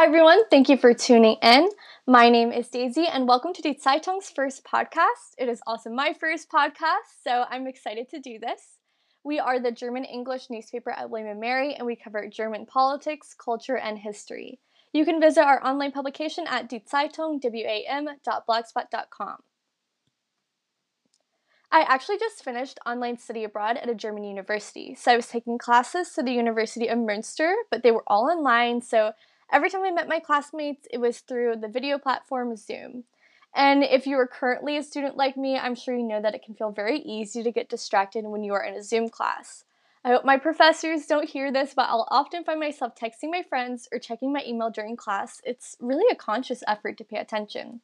Hi, everyone. Thank you for tuning in. My name is Daisy, and welcome to Die Zeitung's first podcast. It is also my first podcast, so I'm excited to do this. We are the German English newspaper at William Mary, and we cover German politics, culture, and history. You can visit our online publication at Die Zeitung, wam.blogspot.com. I actually just finished online study abroad at a German university. So I was taking classes to the University of Münster, but they were all online, so Every time I met my classmates, it was through the video platform Zoom. And if you are currently a student like me, I'm sure you know that it can feel very easy to get distracted when you are in a Zoom class. I hope my professors don't hear this, but I'll often find myself texting my friends or checking my email during class. It's really a conscious effort to pay attention.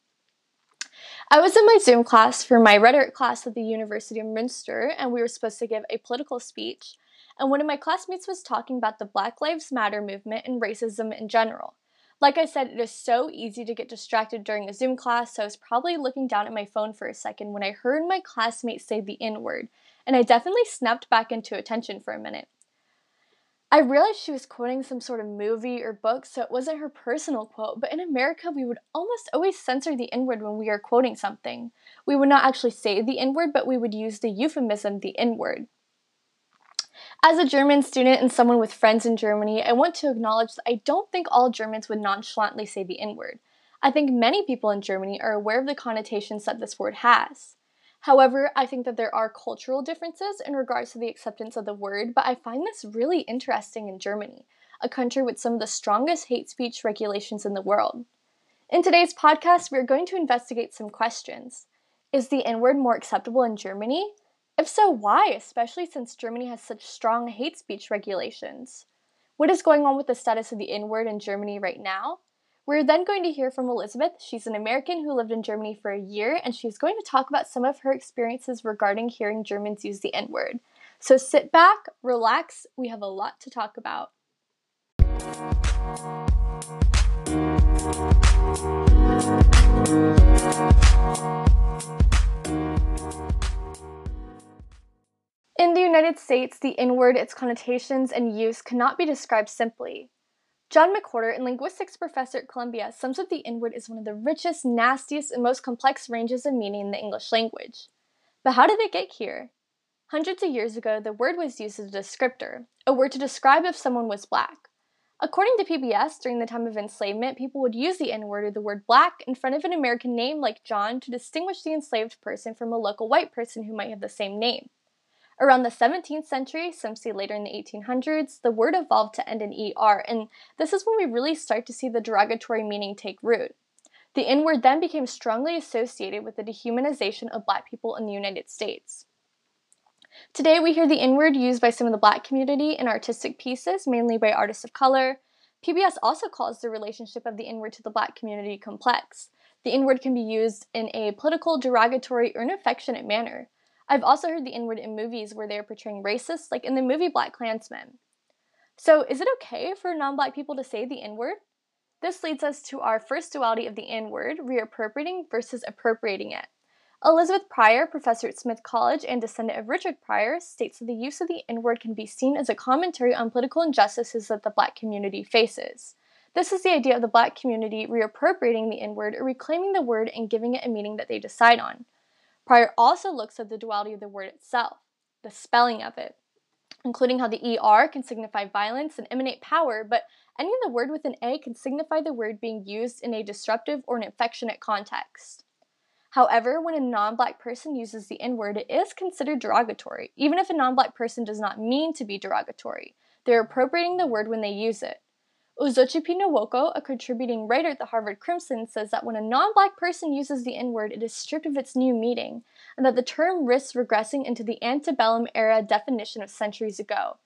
I was in my Zoom class for my rhetoric class at the University of Münster, and we were supposed to give a political speech and one of my classmates was talking about the Black Lives Matter movement and racism in general. Like I said, it is so easy to get distracted during a Zoom class, so I was probably looking down at my phone for a second when I heard my classmate say the N word, and I definitely snapped back into attention for a minute. I realized she was quoting some sort of movie or book, so it wasn't her personal quote, but in America, we would almost always censor the N word when we are quoting something. We would not actually say the N word, but we would use the euphemism, the N word. As a German student and someone with friends in Germany, I want to acknowledge that I don't think all Germans would nonchalantly say the N word. I think many people in Germany are aware of the connotations that this word has. However, I think that there are cultural differences in regards to the acceptance of the word, but I find this really interesting in Germany, a country with some of the strongest hate speech regulations in the world. In today's podcast, we are going to investigate some questions. Is the N word more acceptable in Germany? If so, why, especially since Germany has such strong hate speech regulations? What is going on with the status of the N word in Germany right now? We're then going to hear from Elizabeth. She's an American who lived in Germany for a year, and she's going to talk about some of her experiences regarding hearing Germans use the N word. So sit back, relax, we have a lot to talk about. In the United States, the N word, its connotations, and use cannot be described simply. John McWhorter, a linguistics professor at Columbia, sums up the N word as one of the richest, nastiest, and most complex ranges of meaning in the English language. But how did it get here? Hundreds of years ago, the word was used as a descriptor, a word to describe if someone was black. According to PBS, during the time of enslavement, people would use the N word or the word black in front of an American name like John to distinguish the enslaved person from a local white person who might have the same name. Around the 17th century, some say later in the 1800s, the word evolved to end in ER, and this is when we really start to see the derogatory meaning take root. The N word then became strongly associated with the dehumanization of black people in the United States. Today, we hear the N word used by some of the black community in artistic pieces, mainly by artists of color. PBS also calls the relationship of the N word to the black community complex. The N word can be used in a political, derogatory, or an affectionate manner. I've also heard the N word in movies where they're portraying racists, like in the movie Black Klansman. So, is it okay for non black people to say the N word? This leads us to our first duality of the N word, reappropriating versus appropriating it. Elizabeth Pryor, professor at Smith College and descendant of Richard Pryor, states that the use of the N word can be seen as a commentary on political injustices that the black community faces. This is the idea of the black community reappropriating the N word or reclaiming the word and giving it a meaning that they decide on. Pryor also looks at the duality of the word itself, the spelling of it, including how the ER can signify violence and emanate power, but any of the word with an A can signify the word being used in a disruptive or an affectionate context. However, when a non black person uses the N word, it is considered derogatory, even if a non black person does not mean to be derogatory. They're appropriating the word when they use it. Uzochipi Nwoko, a contributing writer at the Harvard Crimson, says that when a non black person uses the N word, it is stripped of its new meaning, and that the term risks regressing into the antebellum era definition of centuries ago.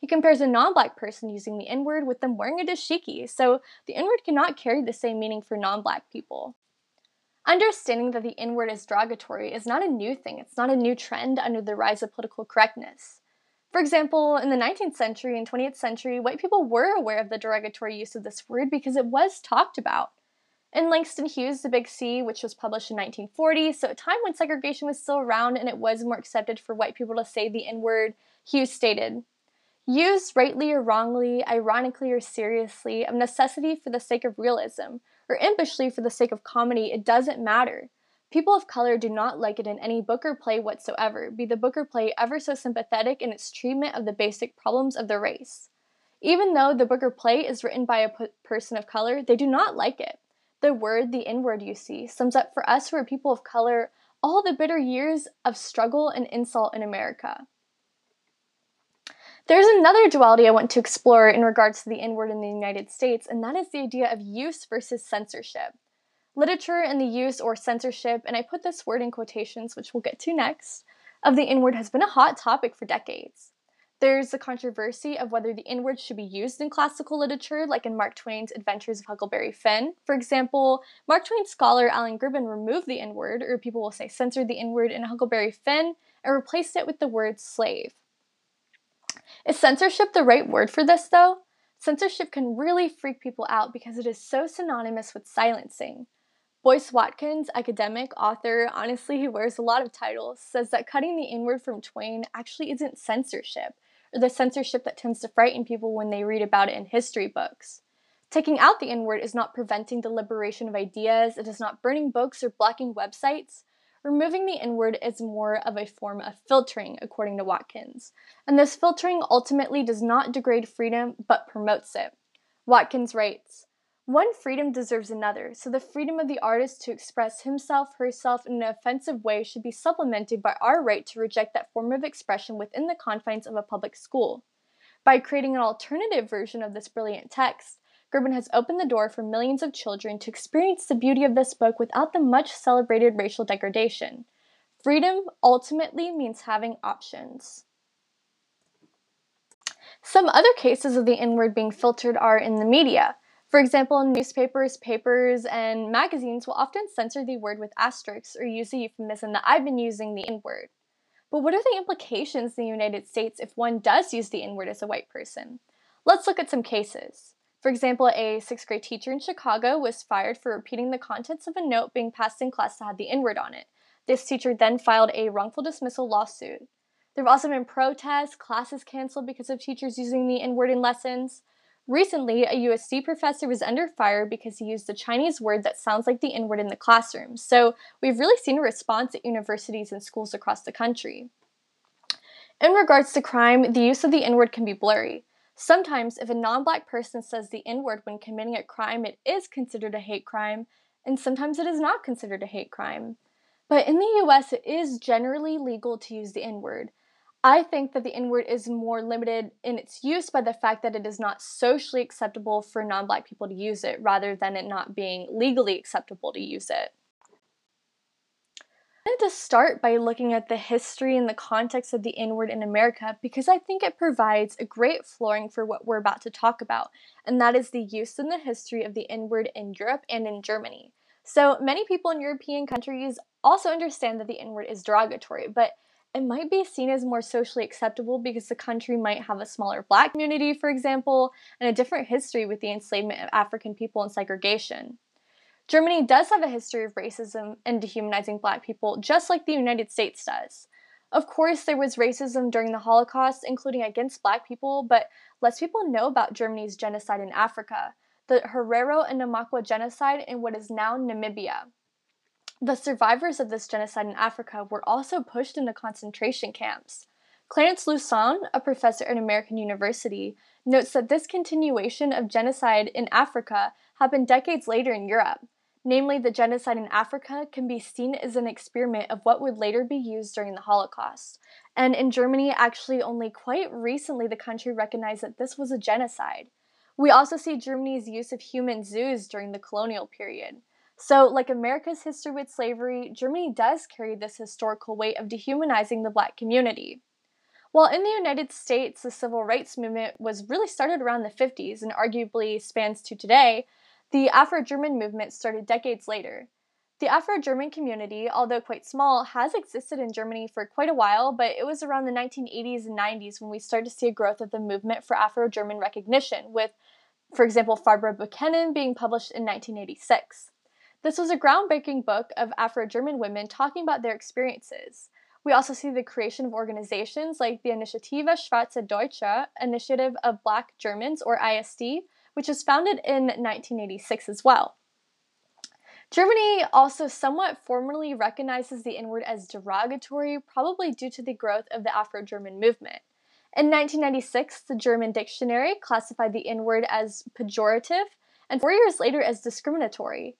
He compares a non black person using the N word with them wearing a dashiki, so the N word cannot carry the same meaning for non black people. Understanding that the N word is derogatory is not a new thing, it's not a new trend under the rise of political correctness. For example, in the 19th century and 20th century, white people were aware of the derogatory use of this word because it was talked about. In Langston Hughes' The Big Sea, which was published in 1940, so a time when segregation was still around and it was more accepted for white people to say the N word, Hughes stated, Used rightly or wrongly, ironically or seriously, of necessity for the sake of realism, or impishly for the sake of comedy, it doesn't matter. People of color do not like it in any book or play whatsoever, be the book or play ever so sympathetic in its treatment of the basic problems of the race. Even though the book or play is written by a person of color, they do not like it. The word, the N word you see, sums up for us who are people of color all the bitter years of struggle and insult in America. There's another duality I want to explore in regards to the N word in the United States, and that is the idea of use versus censorship. Literature and the use or censorship, and I put this word in quotations, which we'll get to next, of the N word has been a hot topic for decades. There's the controversy of whether the N word should be used in classical literature, like in Mark Twain's Adventures of Huckleberry Finn. For example, Mark Twain scholar Alan Gribben removed the N word, or people will say censored the N word in Huckleberry Finn, and replaced it with the word slave. Is censorship the right word for this, though? Censorship can really freak people out because it is so synonymous with silencing. Boyce Watkins, academic, author, honestly, he wears a lot of titles, says that cutting the N word from Twain actually isn't censorship, or the censorship that tends to frighten people when they read about it in history books. Taking out the N word is not preventing the liberation of ideas, it is not burning books or blocking websites, Removing the N word is more of a form of filtering, according to Watkins. And this filtering ultimately does not degrade freedom, but promotes it. Watkins writes One freedom deserves another, so the freedom of the artist to express himself, herself in an offensive way should be supplemented by our right to reject that form of expression within the confines of a public school. By creating an alternative version of this brilliant text, Gribben has opened the door for millions of children to experience the beauty of this book without the much celebrated racial degradation. Freedom ultimately means having options. Some other cases of the N word being filtered are in the media. For example, newspapers, papers, and magazines will often censor the word with asterisks or use the euphemism that I've been using the N word. But what are the implications in the United States if one does use the N word as a white person? Let's look at some cases. For example, a sixth grade teacher in Chicago was fired for repeating the contents of a note being passed in class that had the N word on it. This teacher then filed a wrongful dismissal lawsuit. There have also been protests, classes canceled because of teachers using the N word in lessons. Recently, a USC professor was under fire because he used a Chinese word that sounds like the N word in the classroom. So, we've really seen a response at universities and schools across the country. In regards to crime, the use of the N word can be blurry. Sometimes, if a non black person says the N word when committing a crime, it is considered a hate crime, and sometimes it is not considered a hate crime. But in the US, it is generally legal to use the N word. I think that the N word is more limited in its use by the fact that it is not socially acceptable for non black people to use it, rather than it not being legally acceptable to use it I wanted to start by looking at the history and the context of the N word in America because I think it provides a great flooring for what we're about to talk about, and that is the use and the history of the N word in Europe and in Germany. So, many people in European countries also understand that the N word is derogatory, but it might be seen as more socially acceptable because the country might have a smaller black community, for example, and a different history with the enslavement of African people and segregation. Germany does have a history of racism and dehumanizing black people, just like the United States does. Of course, there was racism during the Holocaust, including against black people, but less people know about Germany's genocide in Africa, the Herero and Namakwa genocide in what is now Namibia. The survivors of this genocide in Africa were also pushed into concentration camps. Clarence Lusane, a professor at American University, notes that this continuation of genocide in Africa happened decades later in Europe namely the genocide in Africa, can be seen as an experiment of what would later be used during the Holocaust. And in Germany, actually, only quite recently the country recognized that this was a genocide. We also see Germany's use of human zoos during the colonial period. So, like America's history with slavery, Germany does carry this historical weight of dehumanizing the black community. While in the United States, the civil rights movement was really started around the 50s and arguably spans to today, the Afro German movement started decades later. The Afro German community, although quite small, has existed in Germany for quite a while, but it was around the 1980s and 90s when we started to see a growth of the movement for Afro German recognition, with, for example, Farbe bekennen being published in 1986. This was a groundbreaking book of Afro German women talking about their experiences. We also see the creation of organizations like the Initiative Schwarze Deutsche, Initiative of Black Germans, or ISD, which was founded in 1986 as well. Germany also somewhat formally recognizes the N word as derogatory, probably due to the growth of the Afro German movement. In 1996, the German dictionary classified the N word as pejorative, and four years later as discriminatory.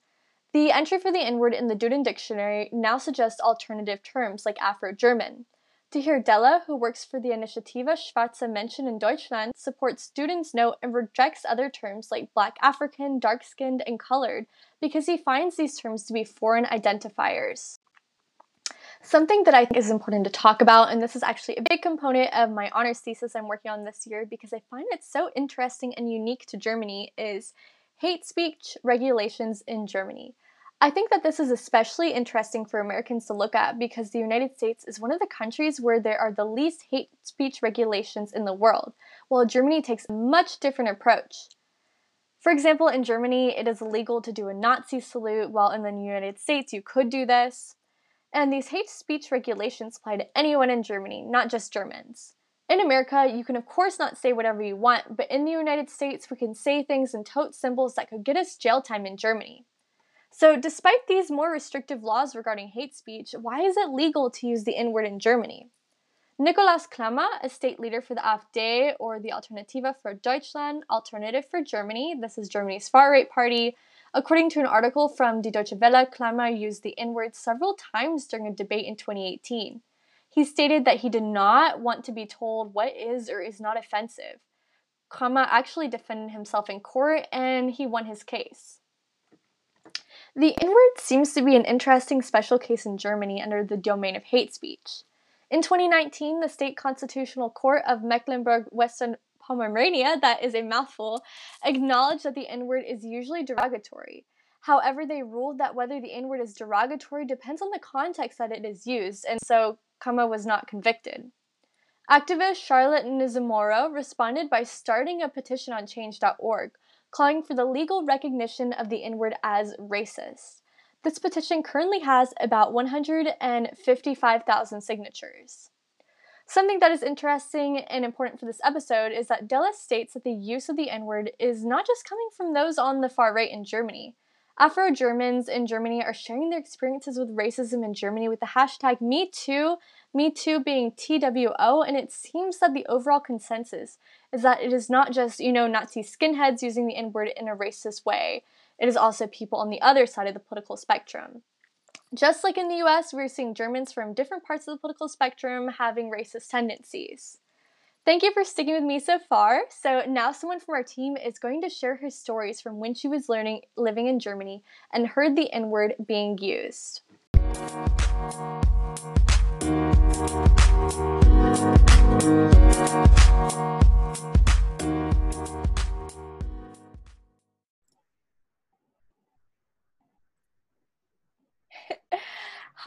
The entry for the N word in the Duden dictionary now suggests alternative terms like Afro German. Tahir Della, who works for the Initiative Schwarze Menschen in Deutschland, supports Duden's note and rejects other terms like Black African, dark skinned, and colored because he finds these terms to be foreign identifiers. Something that I think is important to talk about, and this is actually a big component of my honors thesis I'm working on this year because I find it so interesting and unique to Germany, is hate speech regulations in Germany. I think that this is especially interesting for Americans to look at because the United States is one of the countries where there are the least hate speech regulations in the world, while Germany takes a much different approach. For example, in Germany, it is illegal to do a Nazi salute, while in the United States, you could do this. And these hate speech regulations apply to anyone in Germany, not just Germans. In America, you can of course not say whatever you want, but in the United States, we can say things and tote symbols that could get us jail time in Germany. So, despite these more restrictive laws regarding hate speech, why is it legal to use the N word in Germany? Nikolaus Kramer, a state leader for the AfD or the Alternative für Deutschland, Alternative for Germany, this is Germany's far right party, according to an article from Die Deutsche Welle, Kramer used the N word several times during a debate in 2018. He stated that he did not want to be told what is or is not offensive. Kramer actually defended himself in court and he won his case. The N word seems to be an interesting special case in Germany under the domain of hate speech. In 2019, the State Constitutional Court of Mecklenburg Western Pomerania, that is a mouthful, acknowledged that the N word is usually derogatory. However, they ruled that whether the N word is derogatory depends on the context that it is used, and so Kramer was not convicted. Activist Charlotte Nizamoro responded by starting a petition on change.org, calling for the legal recognition of the N word as racist. This petition currently has about 155,000 signatures. Something that is interesting and important for this episode is that Della states that the use of the N word is not just coming from those on the far right in Germany. Afro Germans in Germany are sharing their experiences with racism in Germany with the hashtag MeTwo, MeTwo being TWO, and it seems that the overall consensus is that it is not just, you know, Nazi skinheads using the N word in a racist way, it is also people on the other side of the political spectrum. Just like in the US, we're seeing Germans from different parts of the political spectrum having racist tendencies. Thank you for sticking with me so far. So, now someone from our team is going to share her stories from when she was learning living in Germany and heard the N word being used.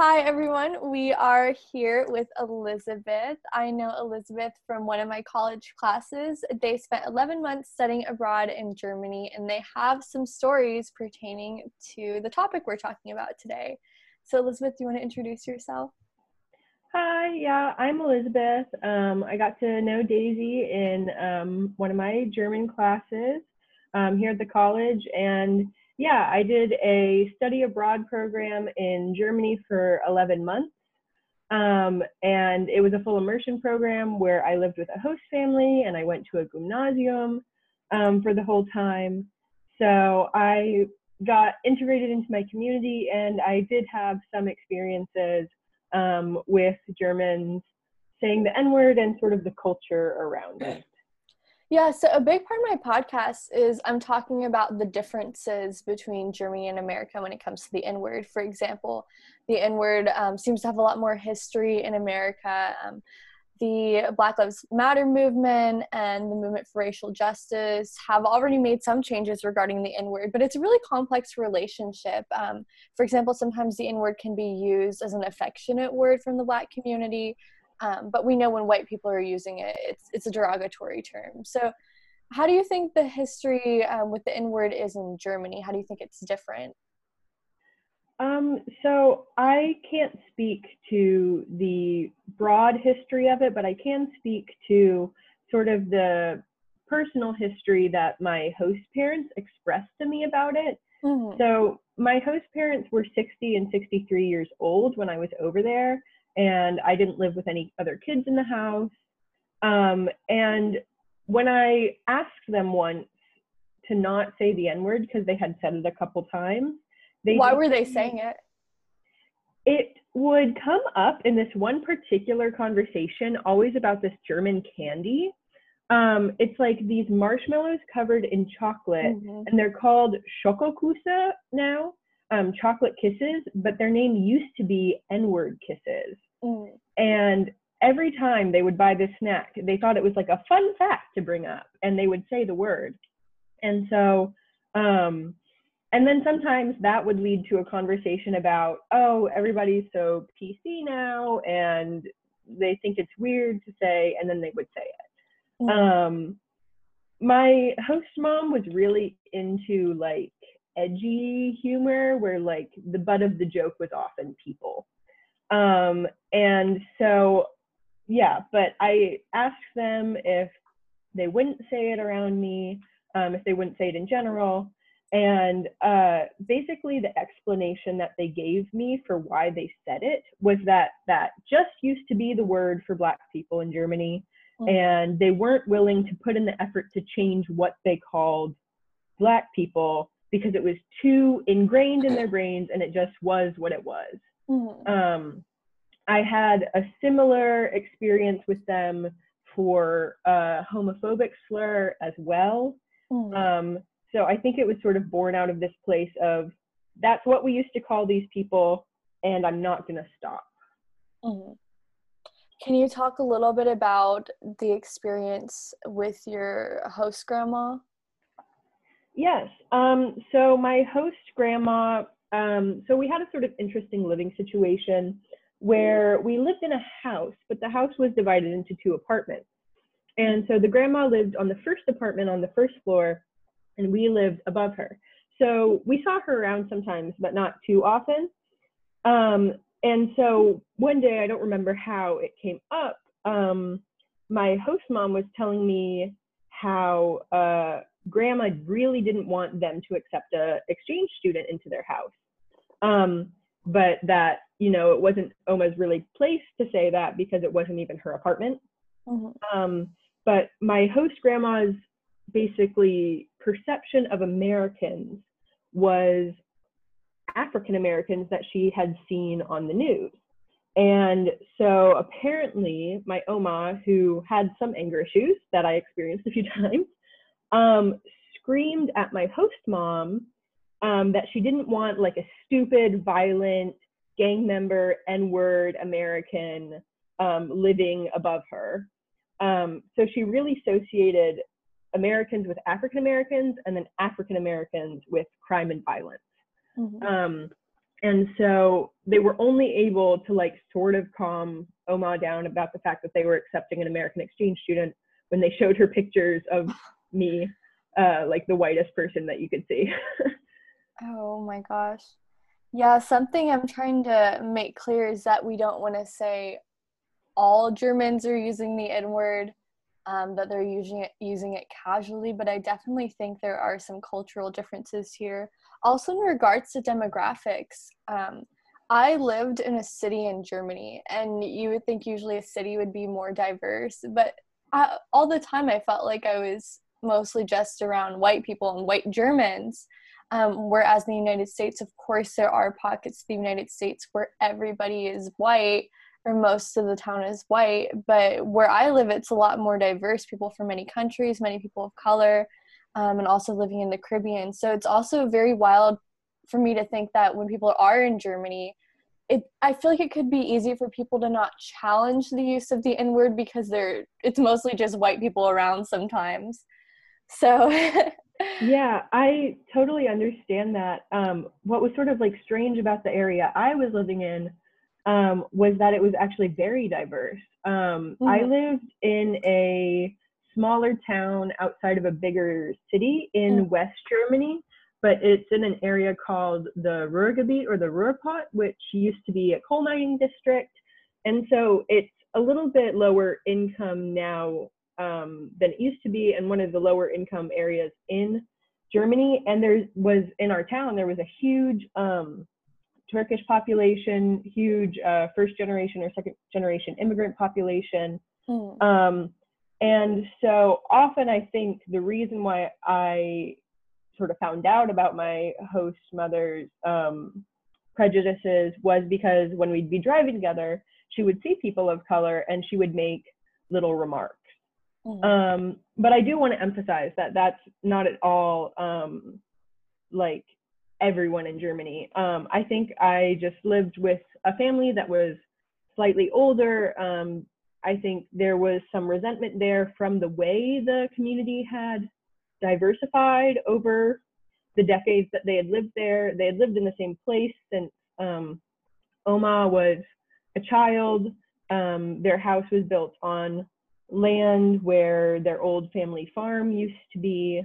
Hi, everyone. We are here with Elizabeth. I know Elizabeth from one of my college classes. They spent 11 months studying abroad in Germany, and they have some stories pertaining to the topic we're talking about today. So, Elizabeth, do you want to introduce yourself? Hi, yeah, I'm Elizabeth. Um, I got to know Daisy in um, one of my German classes um, here at the college, and yeah, I did a study abroad program in Germany for 11 months. Um, and it was a full immersion program where I lived with a host family and I went to a gymnasium um, for the whole time. So I got integrated into my community and I did have some experiences um, with Germans saying the N word and sort of the culture around it. Yeah, so a big part of my podcast is I'm talking about the differences between Germany and America when it comes to the N word. For example, the N word um, seems to have a lot more history in America. Um, the Black Lives Matter movement and the movement for racial justice have already made some changes regarding the N word, but it's a really complex relationship. Um, for example, sometimes the N word can be used as an affectionate word from the Black community, um, but we know when white people are using it, it's it's a derogatory term. So, how do you think the history um, with the N word is in Germany? How do you think it's different? Um, so I can't speak to the broad history of it, but I can speak to sort of the personal history that my host parents expressed to me about it. Mm-hmm. So my host parents were 60 and 63 years old when I was over there, and I didn't live with any other kids in the house. Um, and when I asked them once to not say the N word because they had said it a couple times, they Why were they saying it? It would come up in this one particular conversation, always about this German candy. Um, it's like these marshmallows covered in chocolate, mm-hmm. and they're called Schokoküsse now, um, chocolate kisses, but their name used to be N-word kisses. Mm. And every time they would buy this snack, they thought it was like a fun fact to bring up, and they would say the word. And so um, and then sometimes that would lead to a conversation about oh everybody's so pc now and they think it's weird to say and then they would say it mm-hmm. um, my host mom was really into like edgy humor where like the butt of the joke was often people um, and so yeah but i asked them if they wouldn't say it around me um, if they wouldn't say it in general and uh, basically, the explanation that they gave me for why they said it was that that just used to be the word for Black people in Germany, mm-hmm. and they weren't willing to put in the effort to change what they called Black people because it was too ingrained in their brains and it just was what it was. Mm-hmm. Um, I had a similar experience with them for a homophobic slur as well. Mm-hmm. Um, so I think it was sort of born out of this place of that's what we used to call these people, and I'm not going to stop. Mm-hmm. Can you talk a little bit about the experience with your host grandma? Yes. Um, so my host grandma, um, so we had a sort of interesting living situation where we lived in a house, but the house was divided into two apartments. And so the grandma lived on the first apartment on the first floor, and we lived above her. So we saw her around sometimes, but not too often. Um, and so one day, I don't remember how it came up. Um, my host mom was telling me how uh, grandma really didn't want them to accept a exchange student into their house. Um, but that, you know, it wasn't Oma's really place to say that because it wasn't even her apartment. Mm-hmm. Um, but my host grandma's basically perception of Americans was African Americans that she had seen on the news. And so apparently, my Oma, who had some anger issues that I experienced a few times, um, screamed at my host mom um, that she didn't want like a stupid, violent, gang member, N word American um, living above her. Um, so she really associated Americans with African Americans and then African Americans with crime and violence. Mm-hmm. Um, and so they were only able to like sort of calm Oma down about the fact that they were accepting an American exchange student when they showed her pictures of me, uh, like the whitest person that you could see. oh my gosh. Yeah, something I'm trying to make clear is that we don't want to say all Germans are using the N word um, that they're using it using it casually, but I definitely think there are some cultural differences here. Also, in regards to demographics, um, I lived in a city in Germany, and you would think usually a city would be more diverse, but I, all the time I felt like I was mostly just around white people and white Germans. Um, whereas in the United States, of course, there are pockets of the United States where everybody is white, or most of the town is white. But where I live, it's a lot more diverse people from many countries, many people of color, um, and also living in the Caribbean. So it's also very wild for me to think that when people are in Germany, it, I feel like it could be easy for people to not challenge the use of the N word because they're it's mostly just white people around sometimes. So yeah, I totally understand that. Um, what was sort of like strange about the area I was living in um, was that it was actually very diverse. Um, mm-hmm. I lived in a smaller town outside of a bigger city in mm-hmm. West Germany, but it's in an area called the Ruhrgebiet or the Ruhrpott, which used to be a coal mining district. And so it's a little bit lower income now um, than it used to be, and one of the lower income areas in Germany. And there was in our town, there was a huge um, Turkish population, huge uh, first generation or second generation immigrant population. Mm. Um, and so often I think the reason why I sort of found out about my host mother's um, prejudices was because when we'd be driving together, she would see people of color and she would make little remarks. Mm-hmm. Um, but I do want to emphasize that that's not at all um, like everyone in Germany. Um, I think I just lived with a family that was slightly older. Um, I think there was some resentment there from the way the community had diversified over the decades that they had lived there. They had lived in the same place since um, Oma was a child. Um, their house was built on land where their old family farm used to be.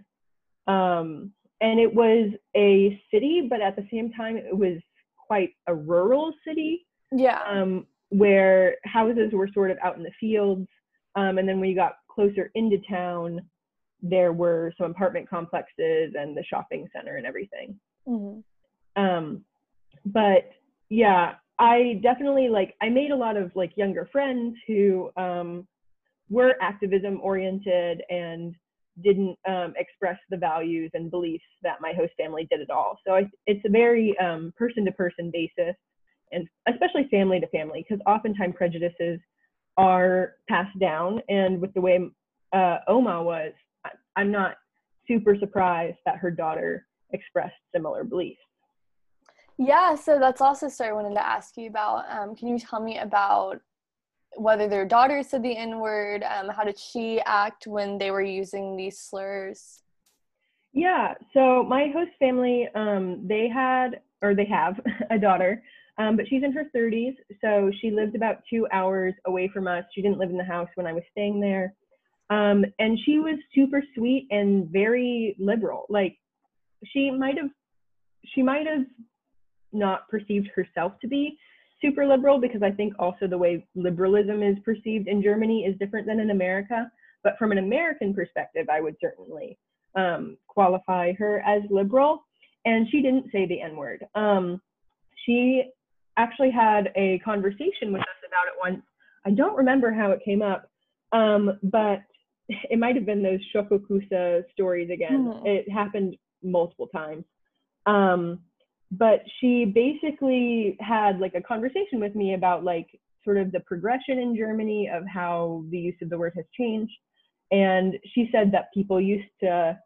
Um, and it was a city, but at the same time, it was quite a rural city. Yeah. Um, where houses were sort of out in the fields. Um, and then when you got closer into town, there were some apartment complexes and the shopping center and everything. Mm-hmm. Um, but yeah, I definitely like, I made a lot of like younger friends who um, were activism oriented and didn't um, express the values and beliefs that my host family did at all. So I, it's a very person to person basis and especially family to family, because oftentimes prejudices are passed down. And with the way uh, Oma was, I'm not super surprised that her daughter expressed similar beliefs. Yeah, so that's also what I wanted to ask you about. Um, can you tell me about whether their daughter said the N word? Um, how did she act when they were using these slurs? Yeah, so my host family, um, they had, or they have, a daughter um, but she's in her 30s, so she lived about two hours away from us. She didn't live in the house when I was staying there. Um, and she was super sweet and very liberal. Like she might have, she might have not perceived herself to be super liberal because I think also the way liberalism is perceived in Germany is different than in America. But from an American perspective, I would certainly um, qualify her as liberal. And she didn't say the N word. Um, she actually had a conversation with us about it once. I don't remember how it came up, um, but it might have been those Schokoküsse stories again. Mm-hmm. It happened multiple times. Um, but she basically had like a conversation with me about like sort of the progression in Germany of how the use of the word has changed. And she said that people used to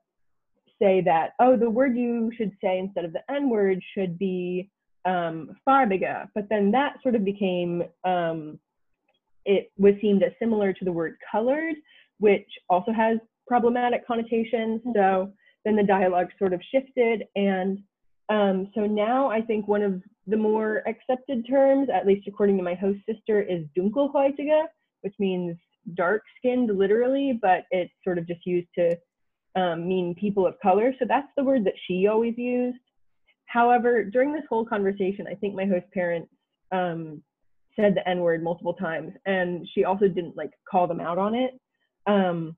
say that, oh, the word you should say instead of the N word should be um, farbige, but then that sort of became, um, it was seen as similar to the word colored, which also has problematic connotations. So then the dialogue sort of shifted. And um, so now I think one of the more accepted terms, at least according to my host sister, is dunkelhäutige, which means dark skinned literally, but it's sort of just used to um, mean people of color. So that's the word that she always used. However, during this whole conversation, I think my host parents um, said the N word multiple times, and she also didn't like call them out on it. Um,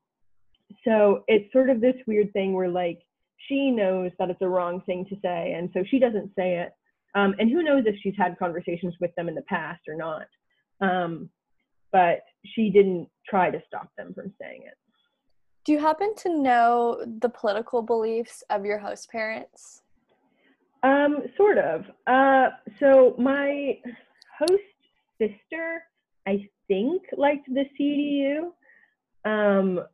so it's sort of this weird thing where like she knows that it's a wrong thing to say, and so she doesn't say it. Um, and who knows if she's had conversations with them in the past or not. Um, but she didn't try to stop them from saying it. Do you happen to know the political beliefs of your host parents? Um, sort of. Uh, so my host sister, I think, liked the CDU. Um,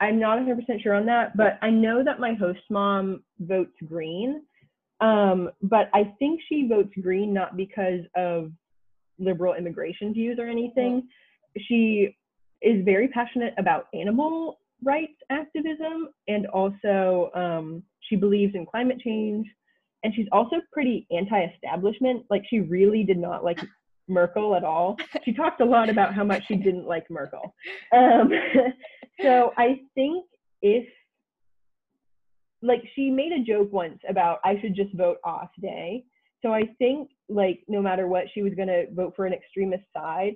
I'm not 100% sure on that, but I know that my host mom votes green. Um, but I think she votes green not because of liberal immigration views or anything. She is very passionate about animal rights activism and also um, she believes in climate change and she's also pretty anti-establishment. Like she really did not like Merkel at all. She talked a lot about how much she didn't like Merkel. Um, so I think if like she made a joke once about I should just vote off day. So I think like no matter what, she was gonna vote for an extremist side,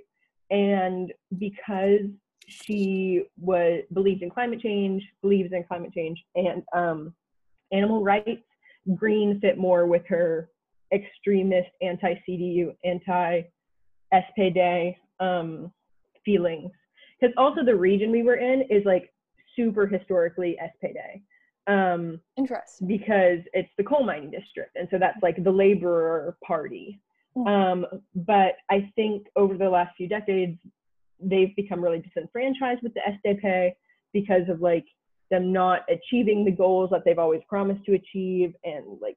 and because she was believed in climate change, believes in climate change and um, animal rights, green fit more with her extremist anti-CDU, anti-SPD um, feelings. Because also the region we were in is like super historically SPD. Um, Interesting. Because it's the coal mining district, and so that's like the laborer party. Mm-hmm. Um, but I think over the last few decades, they've become really disenfranchised with the SDP because of like them not achieving the goals that they've always promised to achieve and like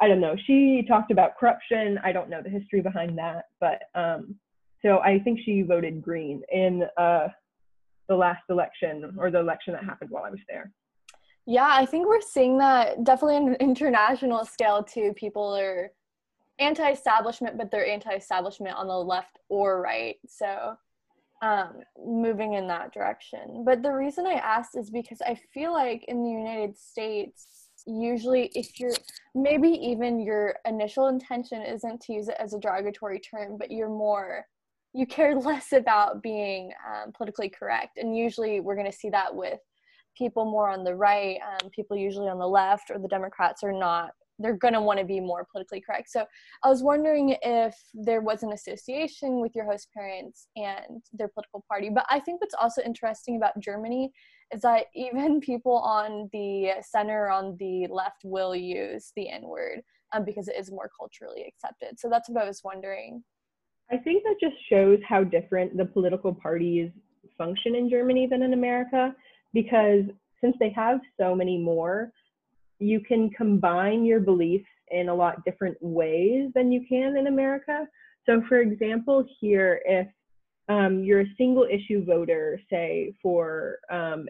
I don't know. She talked about corruption. I don't know the history behind that, but um, so I think she voted green in uh, the last election or the election that happened while I was there. Yeah, I think we're seeing that definitely on an international scale too. People are anti-establishment, but they're anti-establishment on the left or right. So um, moving in that direction. But the reason I asked is because I feel like in the United States, usually if you're maybe even your initial intention isn't to use it as a derogatory term, but you're more you care less about being um, politically correct. And usually we're going to see that with people more on the right, um, people usually on the left, or the Democrats are not they're going to want to be more politically correct. So I was wondering if there was an association with your host parents and their political party. But I think what's also interesting about Germany is that even people on the center on the left will use the N word um, because it is more culturally accepted. So that's what I was wondering. I think that just shows how different the political parties function in Germany than in America because since they have so many more, you can combine your beliefs in a lot different ways than you can in America. So, for example, here, if um, you're a single issue voter, say for, um,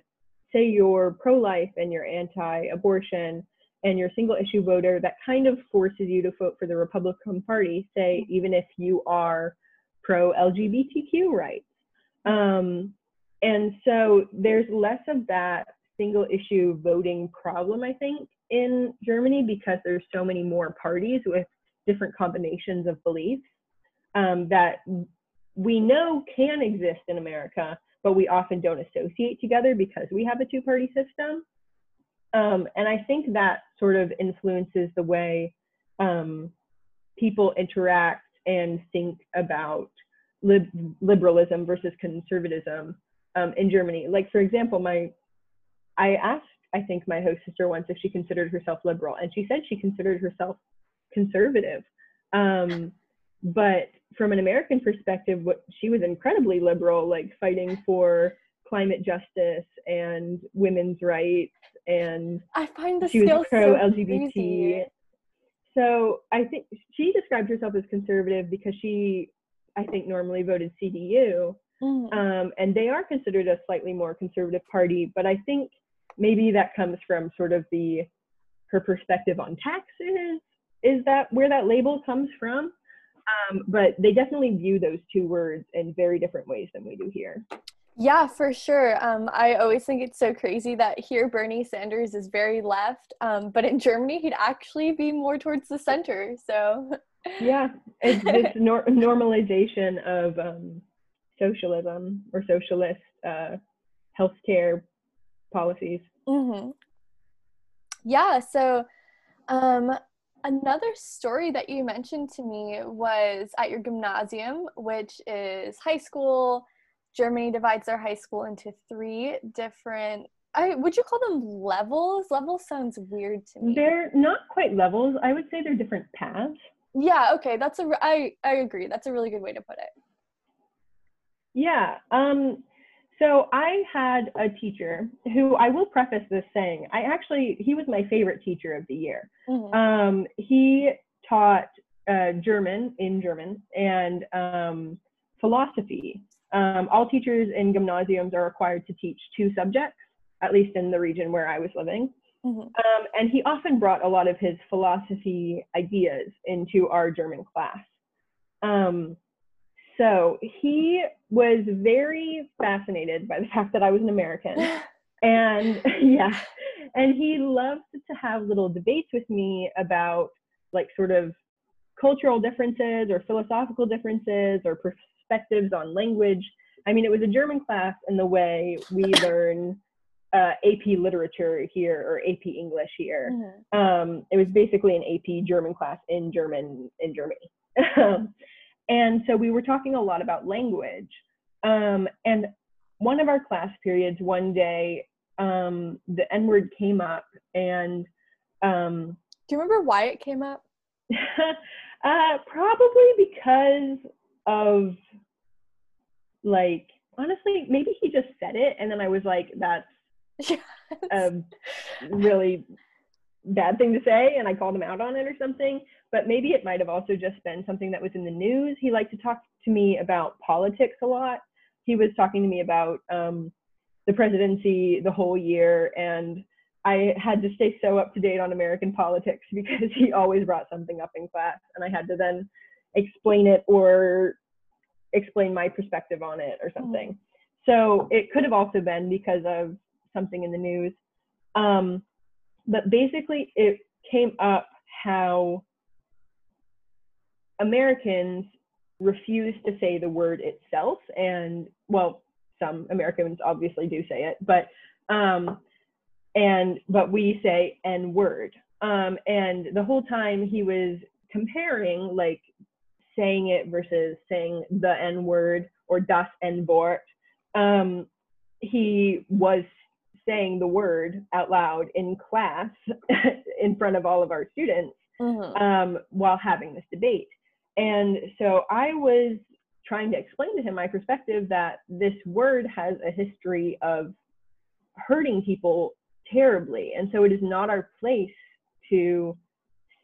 say you're pro-life and you're anti-abortion, and you're a single issue voter, that kind of forces you to vote for the Republican Party, say even if you are pro-LGBTQ rights. Um, and so there's less of that single issue voting problem, I think, in Germany because there's so many more parties with different combinations of beliefs um, that we know can exist in America, but we often don't associate together because we have a two party system. Um, and I think that sort of influences the way um, people interact and think about lib- liberalism versus conservatism um, in Germany. Like, for example, my I asked I think my host sister once if she considered herself liberal, and she said she considered herself conservative. Um, but from an American perspective, what she was incredibly liberal, like fighting for climate justice and women's rights, and I find the she was pro LGBT. So, so I think she described herself as conservative because she, I think, normally voted CDU, mm. um, and they are considered a slightly more conservative party. But I think maybe that comes from sort of the her perspective on taxes is that where that label comes from? Um, but they definitely view those two words in very different ways than we do here. Yeah for sure. Um, i always think it's so crazy that here bernie sanders is very left um, but in germany he'd actually be more towards the center so. Yeah it's this nor- normalization of um, socialism or socialist uh, healthcare policies. Mm-hmm. Yeah. So, um, another story that you mentioned to me was at your gymnasium, which is high school. Germany divides their high school into three different. I would you call them levels? Levels sounds weird to me. They're not quite levels. I would say they're different paths. Yeah. Okay. That's a. I I agree. That's a really good way to put it. Yeah. Um. So I had a teacher who I will preface this saying, I actually, he was my favorite teacher of the year. Mm-hmm. Um, he taught uh, German in German and um, philosophy. Um, all teachers in gymnasiums are required to teach two subjects, at least in the region where I was living. Mm-hmm. Um, and he often brought a lot of his philosophy ideas into our German class. Um, so he was very fascinated by the fact that I was an American. and yeah, and he loved to have little debates with me about like sort of cultural differences or philosophical differences or perspectives on language. I mean, it was a German class in the way we learn uh, AP literature here or AP English here. Mm-hmm. Um, it was basically an AP German class in German in Germany. And so we were talking a lot about language. Um, and one of our class periods, one day, um, the N word came up, and um, do you remember why it came up? uh, probably because of like honestly, maybe he just said it, and then I was like, "That's yes. a really bad thing to say," and I called him out on it or something. But maybe it might have also just been something that was in the news. He liked to talk to me about politics a lot. He was talking to me about um, the presidency the whole year, and I had to stay so up to date on American politics because he always brought something up in class, and I had to then explain it or explain my perspective on it or something. Mm-hmm. So it could have also been because of something in the news. Um, but basically, it came up how Americans refuse to say the word itself. And well, some Americans obviously do say it, but um, and but we say N word. Um, and the whole time he was comparing like saying it versus saying the N word or das N Wort. Um, he was saying the word out loud in class in front of all of our students mm-hmm. um, while having this debate. And so I was trying to explain to him my perspective that this word has a history of hurting people terribly. And so it is not our place to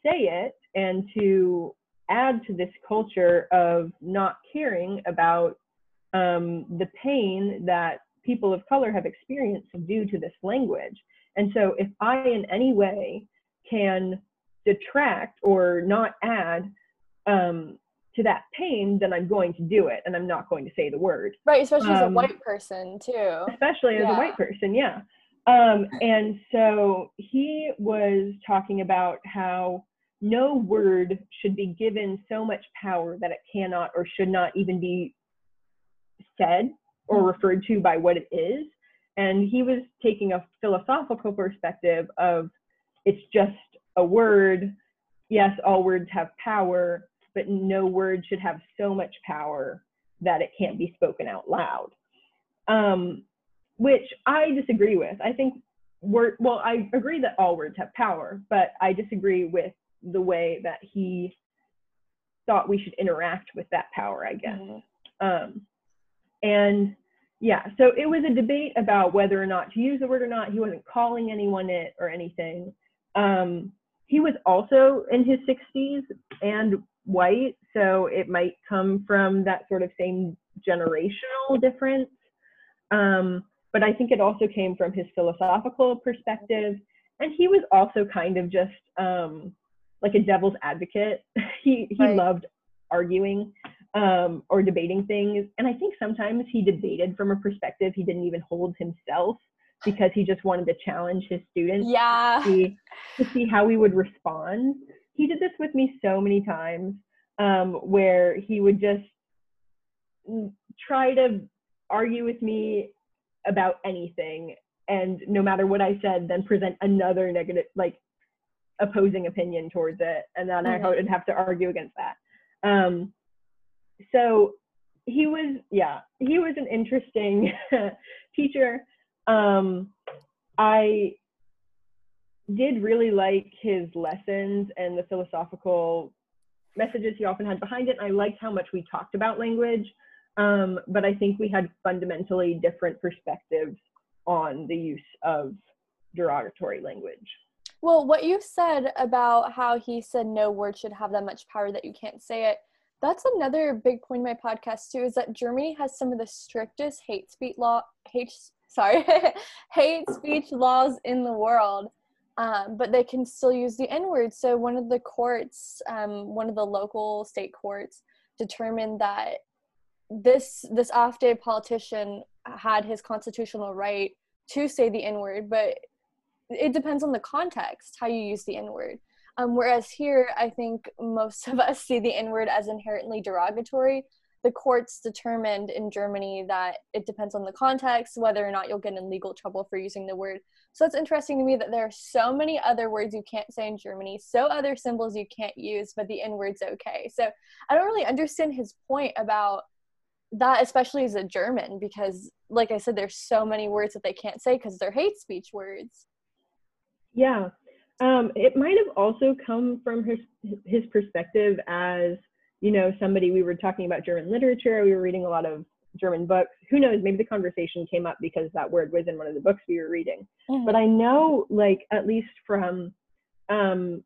say it and to add to this culture of not caring about um, the pain that people of color have experienced due to this language. And so if I in any way can detract or not add um, to that pain, then I'm going to do it and I'm not going to say the word. Right, especially um, as a um, white person too. Especially as a white person, yeah. Um, and so he was talking about how no word should be given so much power that it cannot or should not even be said or hmm. referred to by what it is. And he was taking a philosophical perspective of it's just a word. Yes, all words have power, but no word should have so much power that it can't be spoken out loud. Um, which I disagree with. I think word, well, I agree that all words have power, but I disagree with the way that he thought we should interact with that power, I guess. Mm-hmm. Um, and yeah, so it was a debate about whether or not to use the word or not. He wasn't calling anyone it or anything. Um, he was also in his 60s and white, so it might come from that sort of same generational difference. Um, but I think it also came from his philosophical perspective. And he was also kind of just um, like a devil's advocate. he he right. loved arguing um, or debating things. And I think sometimes he debated from a perspective he didn't even hold himself because he just wanted to challenge his students yeah. to, see, to see how we would respond. He did this with me so many times um, where he would just try to argue with me about anything and no matter what I said, then present another negative, like opposing opinion towards it, and then mm-hmm. I would have to argue against that. Um, so he was, yeah, he was an interesting teacher. Um, I did really like his lessons and the philosophical messages he often had behind it. And I liked how much we talked about language. Um, but I think we had fundamentally different perspectives on the use of derogatory language. Well, what you said about how he said no word should have that much power that you can't say it, that's another big point in my podcast too, is that Germany has some of the strictest hate speech law hate sorry hate speech laws in the world. Um, but they can still use the N word. So one of the courts, um, one of the local state courts, determined that this this AfD politician had his constitutional right to say the N word, but it depends on the context how you use the N word. Um, whereas here, I think most of us see the N word as inherently derogatory. The courts determined in Germany that it depends on the context whether or not you'll get in legal trouble for using the word. So it's interesting to me that there are so many other words you can't say in Germany, so other symbols you can't use, but the N word's okay. So I don't really understand his point about that, especially as a German, because like I said, there's so many words that they can't say because they're hate speech words. Yeah, um, it might have also come from his his perspective as you know somebody. We were talking about German literature. We were reading a lot of German books. Who knows? Maybe the conversation came up because that word was in one of the books we were reading. Mm-hmm. But I know, like at least from um,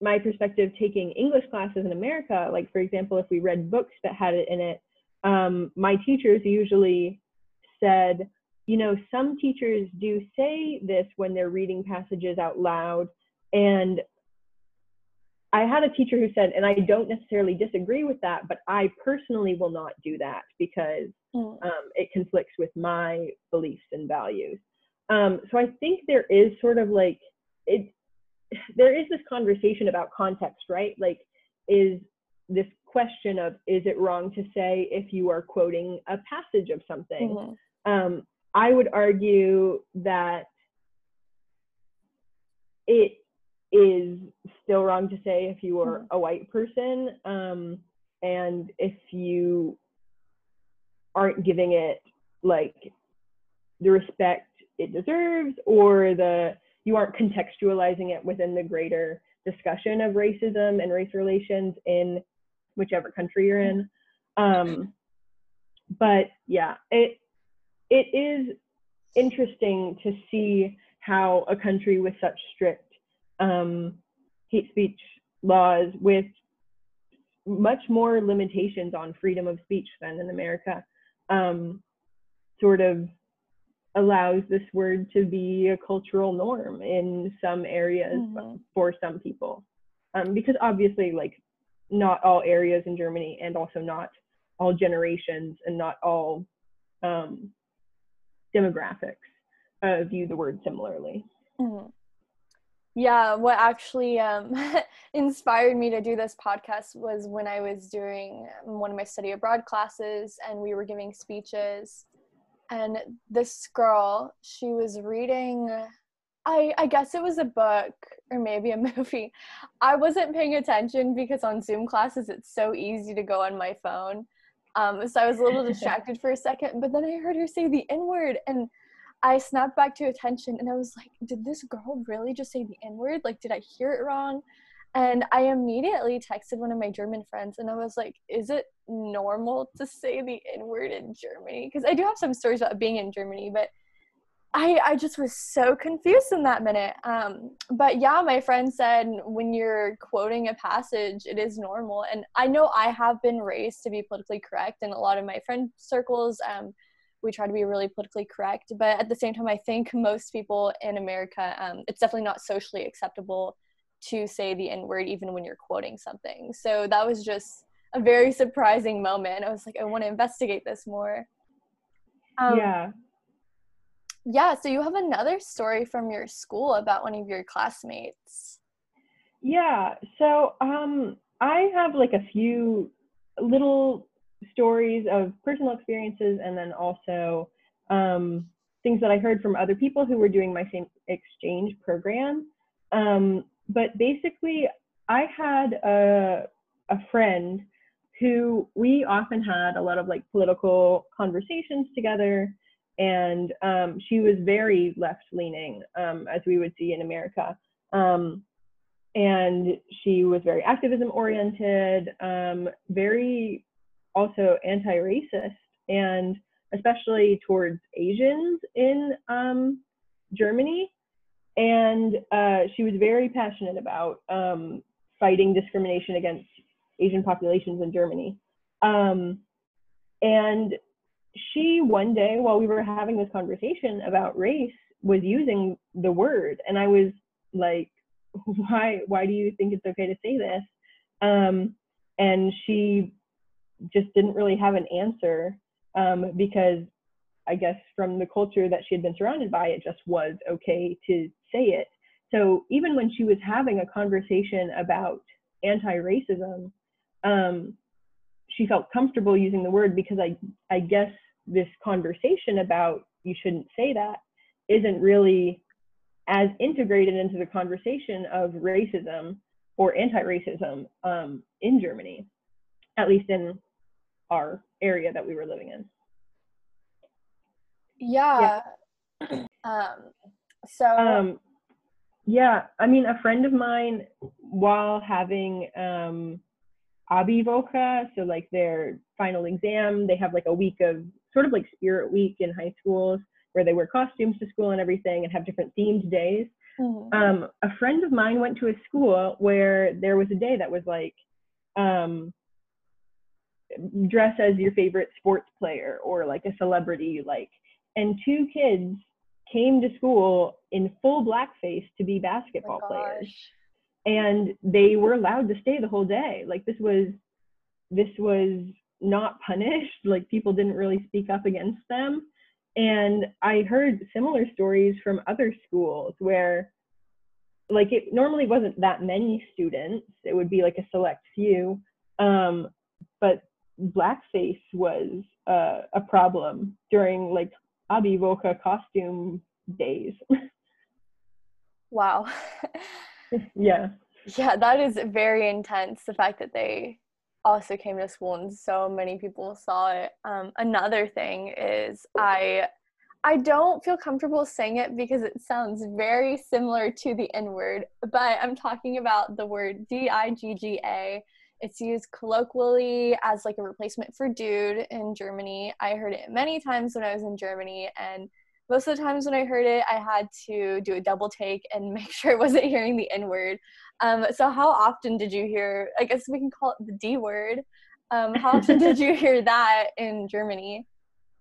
my perspective, taking English classes in America, like for example, if we read books that had it in it, um, my teachers usually said you know, some teachers do say this when they're reading passages out loud. And I had a teacher who said, and I don't necessarily disagree with that, but I personally will not do that because mm. um, it conflicts with my beliefs and values. Um, so I think there is sort of like it. There is this conversation about context, right? Like, is this question of is it wrong to say if you are quoting a passage of something? Mm-hmm. Um, I would argue that it is still wrong to say if you are mm-hmm. a white person um, and if you aren't giving it like the respect it deserves or the you aren't contextualizing it within the greater discussion of racism and race relations in whichever country you're in um, but yeah it it is interesting to see how a country with such strict um, hate speech laws, with much more limitations on freedom of speech than in America, um, sort of allows this word to be a cultural norm in some areas mm-hmm. for some people. Um, because obviously, like, not all areas in Germany and also not all generations and not all um, demographics uh, view the word similarly. Mm-hmm. Yeah, what actually um, inspired me to do this podcast was when I was doing one of my study abroad classes and we were giving speeches. And this girl, she was reading, I, I guess it was a book or maybe a movie. I wasn't paying attention because on Zoom classes, it's so easy to go on my phone. Um, so I was a little distracted for a second, but then I heard her say the N word and I snapped back to attention and I was like, did this girl really just say the N word? Like, did I hear it wrong? And I immediately texted one of my German friends and I was like, is it normal to say the N word in Germany? Because I do have some stories about being in Germany, but I, I just was so confused in that minute. Um, but yeah, my friend said when you're quoting a passage, it is normal. And I know I have been raised to be politically correct in a lot of my friend circles. Um, we try to be really politically correct. But at the same time, I think most people in America, um, it's definitely not socially acceptable to say the N word even when you're quoting something. So that was just a very surprising moment. I was like, I want to investigate this more. Um, yeah yeah, so you have another story from your school about one of your classmates. Yeah, so um, I have like a few little stories of personal experiences and then also um, things that I heard from other people who were doing my same exchange program. Um, but basically, I had a, a friend who we often had a lot of like political conversations together and um, she was very left leaning, um, as we would see in America. Um, and she was very activism oriented, um, very also anti racist, and especially towards Asians in um, Germany. And uh, she was very passionate about um, fighting discrimination against Asian populations in Germany. and she one day while we were having this conversation about race was using the word and i was like why why do you think it's okay to say this um, and she just didn't really have an answer um, because I guess from the culture that she had been surrounded by, it just was okay to say it. So even when she was having a conversation about anti-racism, um, she felt comfortable using the word because I I guess this conversation about you shouldn't say that isn't really as integrated into the conversation of racism or anti-racism um, in Germany, at least in our area that we were living in. Yeah. yeah. um, so. Um, yeah, I mean, a friend of mine, while having um, Abi-Woche, so like their final exam, they have like a week of sort of like Spirit Week in high schools where they wear costumes to school and everything and have different themed days. Mm-hmm. Um, a friend of mine went to a school where there was a day that was like, um, dress as your favorite sports player or like a celebrity you like. And two kids came to school in full blackface to be basketball oh players. And they were allowed to stay the whole day. Like this was this was not punished. Like people didn't really speak up against them. And I heard similar stories from other schools where like it normally wasn't that many students. It would be like a select few. Um, but blackface was uh, a problem during like Abi-Woche costume days. wow. yeah. Yeah, that is very intense. The fact that they also came to school and so many people saw it. Um, another thing is I I don't feel comfortable saying it because it sounds very similar to the N word, but I'm talking about the word D I G G A. It's used colloquially as like a replacement for dude in Germany. I heard it many times when I was in Germany, and most of the times when I heard it, I had to do a double take and make sure I wasn't hearing the N word. Um, so, how often did you hear? I guess we can call it the D word. Um, how often did you hear that in Germany?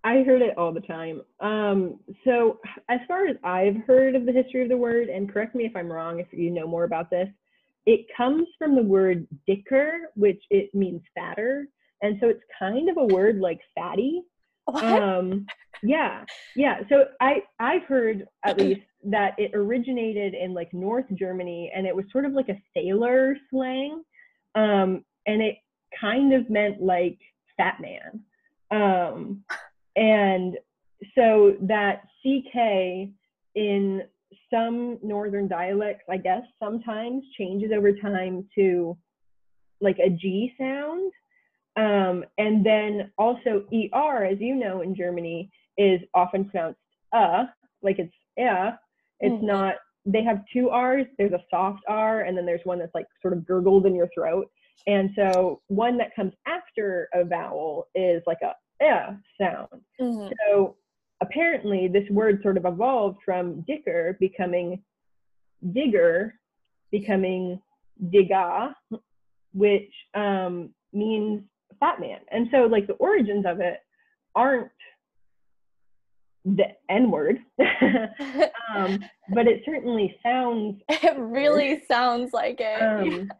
I heard it all the time. Um, so, as far as I've heard of the history of the word, and correct me if I'm wrong if you know more about this, it comes from the word dicker, which it means fatter. And so it's kind of a word like fatty. What? Um, yeah, yeah. So I I've heard at least that it originated in like North Germany, and it was sort of like a sailor slang, um, and it kind of meant like fat man. Um, and so that CK in some northern dialects, I guess, sometimes changes over time to like a G sound. Um, and then also ER, as you know, in Germany, is often pronounced uh, like it's yeah. It's mm-hmm. not, they have two R's. There's a soft R, and then there's one that's like sort of gurgled in your throat. And so one that comes after a vowel is like a yeah sound. Mm-hmm. So apparently this word sort of evolved from dicker becoming digger, becoming digga, which um, means fat man. And so like the origins of it aren't the N word, um, but it certainly sounds. It really sounds like it. Um,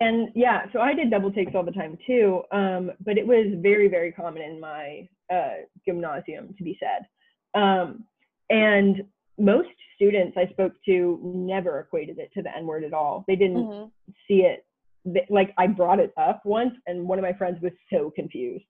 and yeah, so I did double takes all the time too, um, but it was very, very common in my uh, gymnasium, to be said. Um, and most students I spoke to never equated it to the N word at all. They didn't mm-hmm. see it. Like I brought it up once, and one of my friends was so confused.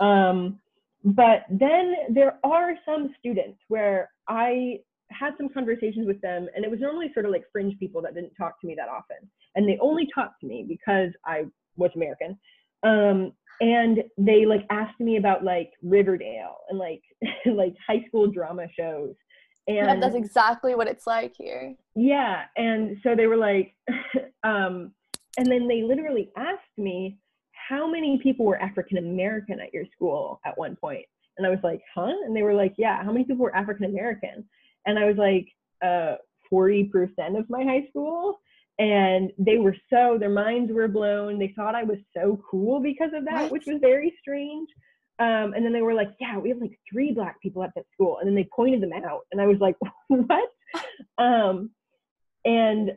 Um, but then there are some students where I had some conversations with them, and it was normally sort of like fringe people that didn't talk to me that often. And they only talked to me because I was American. Um, and they like asked me about like Riverdale and like like high school drama shows. And yeah, that's exactly what it's like here. Yeah. And so they were like, um, and then they literally asked me, how many people were African American at your school at one point? And I was like, huh? And they were like, yeah, how many people were African American? And I was like, uh, 40% of my high school. And they were so, their minds were blown. They thought I was so cool because of that, what? which was very strange. Um, and then they were like, yeah, we have like three black people at that school. And then they pointed them out. And I was like, what? um, and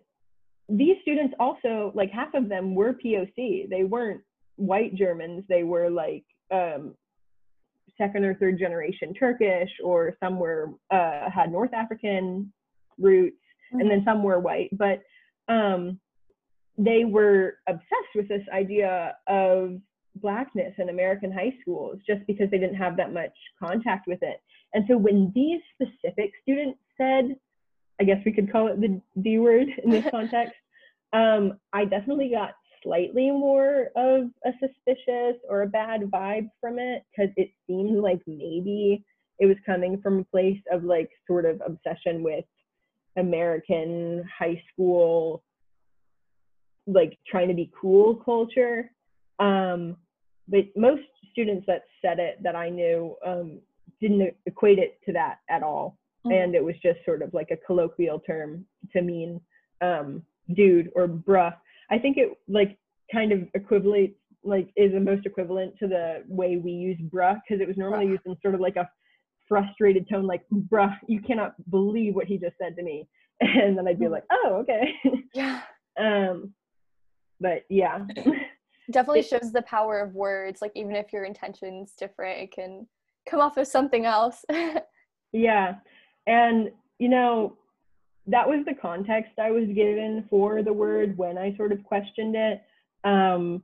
these students also, like half of them were POC. They weren't white Germans. They were like um, second or third generation Turkish, or some were uh, had North African roots, mm-hmm. and then some were white. But um, they were obsessed with this idea of blackness in American high schools just because they didn't have that much contact with it. And so when these specific students said, I guess we could call it the D word in this context, um, I definitely got slightly more of a suspicious or a bad vibe from it because it seemed like maybe it was coming from a place of like sort of obsession with American high school, like trying to be cool culture. Um, but most students that said it that I knew um, didn't equate it to that at all. Mm-hmm. And it was just sort of like a colloquial term to mean um, dude or bruh. I think it like kind of equivalent like is the most equivalent to the way we use bruh because it was normally used in sort of like a frustrated tone like bruh you cannot believe what he just said to me. And then i'd be mm. like oh okay. Yeah. Um but yeah. Definitely shows the power of words like even if your intention's different it can come off as something else. Yeah. And you know that was the context i was given for the word when i sort of questioned it um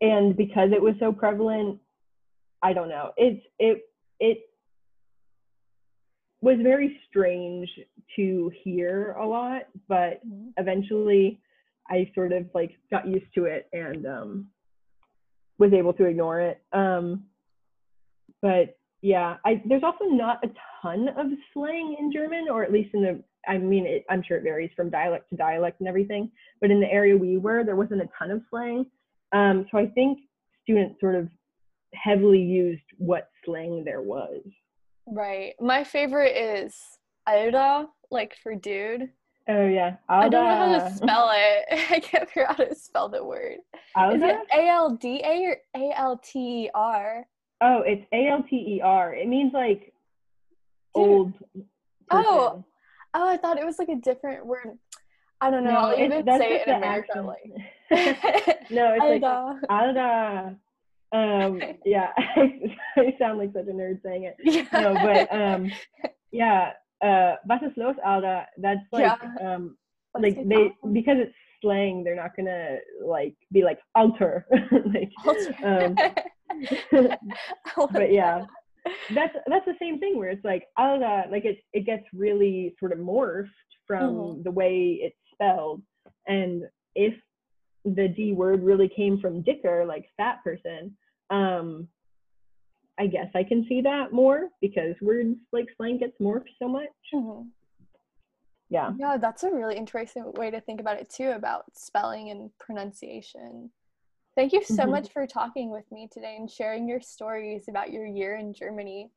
and because it was so prevalent i don't know it's it it was very strange to hear a lot but mm-hmm. eventually I sort of like got used to it and um, was able to ignore it. Um, but yeah, I, there's also not a ton of slang in German, or at least in the, I mean, it, I'm sure it varies from dialect to dialect and everything, but in the area we were, there wasn't a ton of slang. Um, so I think students sort of heavily used what slang there was. Right. My favorite is Alter, like for dude. Oh yeah, Alda. I don't know how to spell it. I can't figure out how to spell the word. Alda? Is it A L D A or A L T E R? Oh, it's A L T E R. It means like Dude. old. Person. Oh, oh, I thought it was like a different word. I don't know. No, I'll even say it in American. Like. no, it's Alda. like Alda. Um, yeah, I sound like such a nerd saying it. Yeah. No, but um, yeah, uh was ist los alter that's like yeah. um like they because it's slang they're not gonna like be like alter like um, but yeah that's that's the same thing where it's like alta like it it gets really sort of morphed from mm-hmm. the way it's spelled and if the d word really came from dicker like fat person um I guess I can see that more because words like slang gets morphed so much. Mm-hmm. Yeah. Yeah, that's a really interesting way to think about it too about spelling and pronunciation. Thank you so mm-hmm. much for talking with me today and sharing your stories about your year in Germany.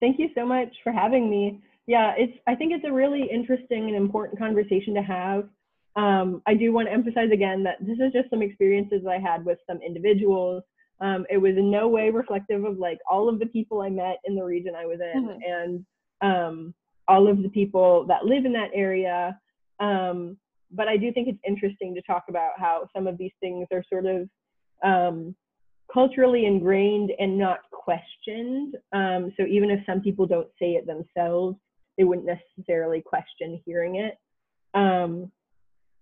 Thank you so much for having me. Yeah, it's I think it's a really interesting and important conversation to have. Um, I do want to emphasize again that this is just some experiences I had with some individuals um, it was in no way reflective of like all of the people I met in the region I was in mm-hmm. and um, all of the people that live in that area. Um, but I do think it's interesting to talk about how some of these things are sort of um, culturally ingrained and not questioned. Um, so even if some people don't say it themselves, they wouldn't necessarily question hearing it. Um,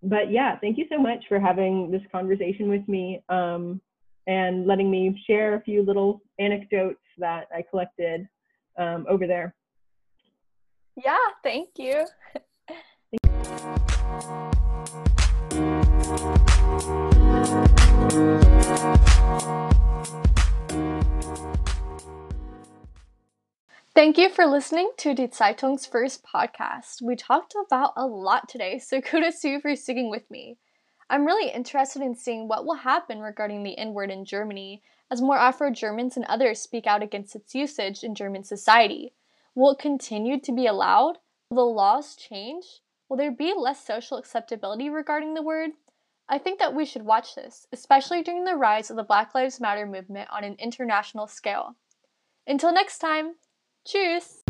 but yeah, thank you so much for having this conversation with me. Um, and letting me share a few little anecdotes that I collected um, over there. Yeah, thank you. Thank you for listening to Die Zeitung's first podcast. We talked about a lot today, so kudos to you for sticking with me. I'm really interested in seeing what will happen regarding the N word in Germany as more Afro Germans and others speak out against its usage in German society. Will it continue to be allowed? Will the laws change? Will there be less social acceptability regarding the word? I think that we should watch this, especially during the rise of the Black Lives Matter movement on an international scale. Until next time, you.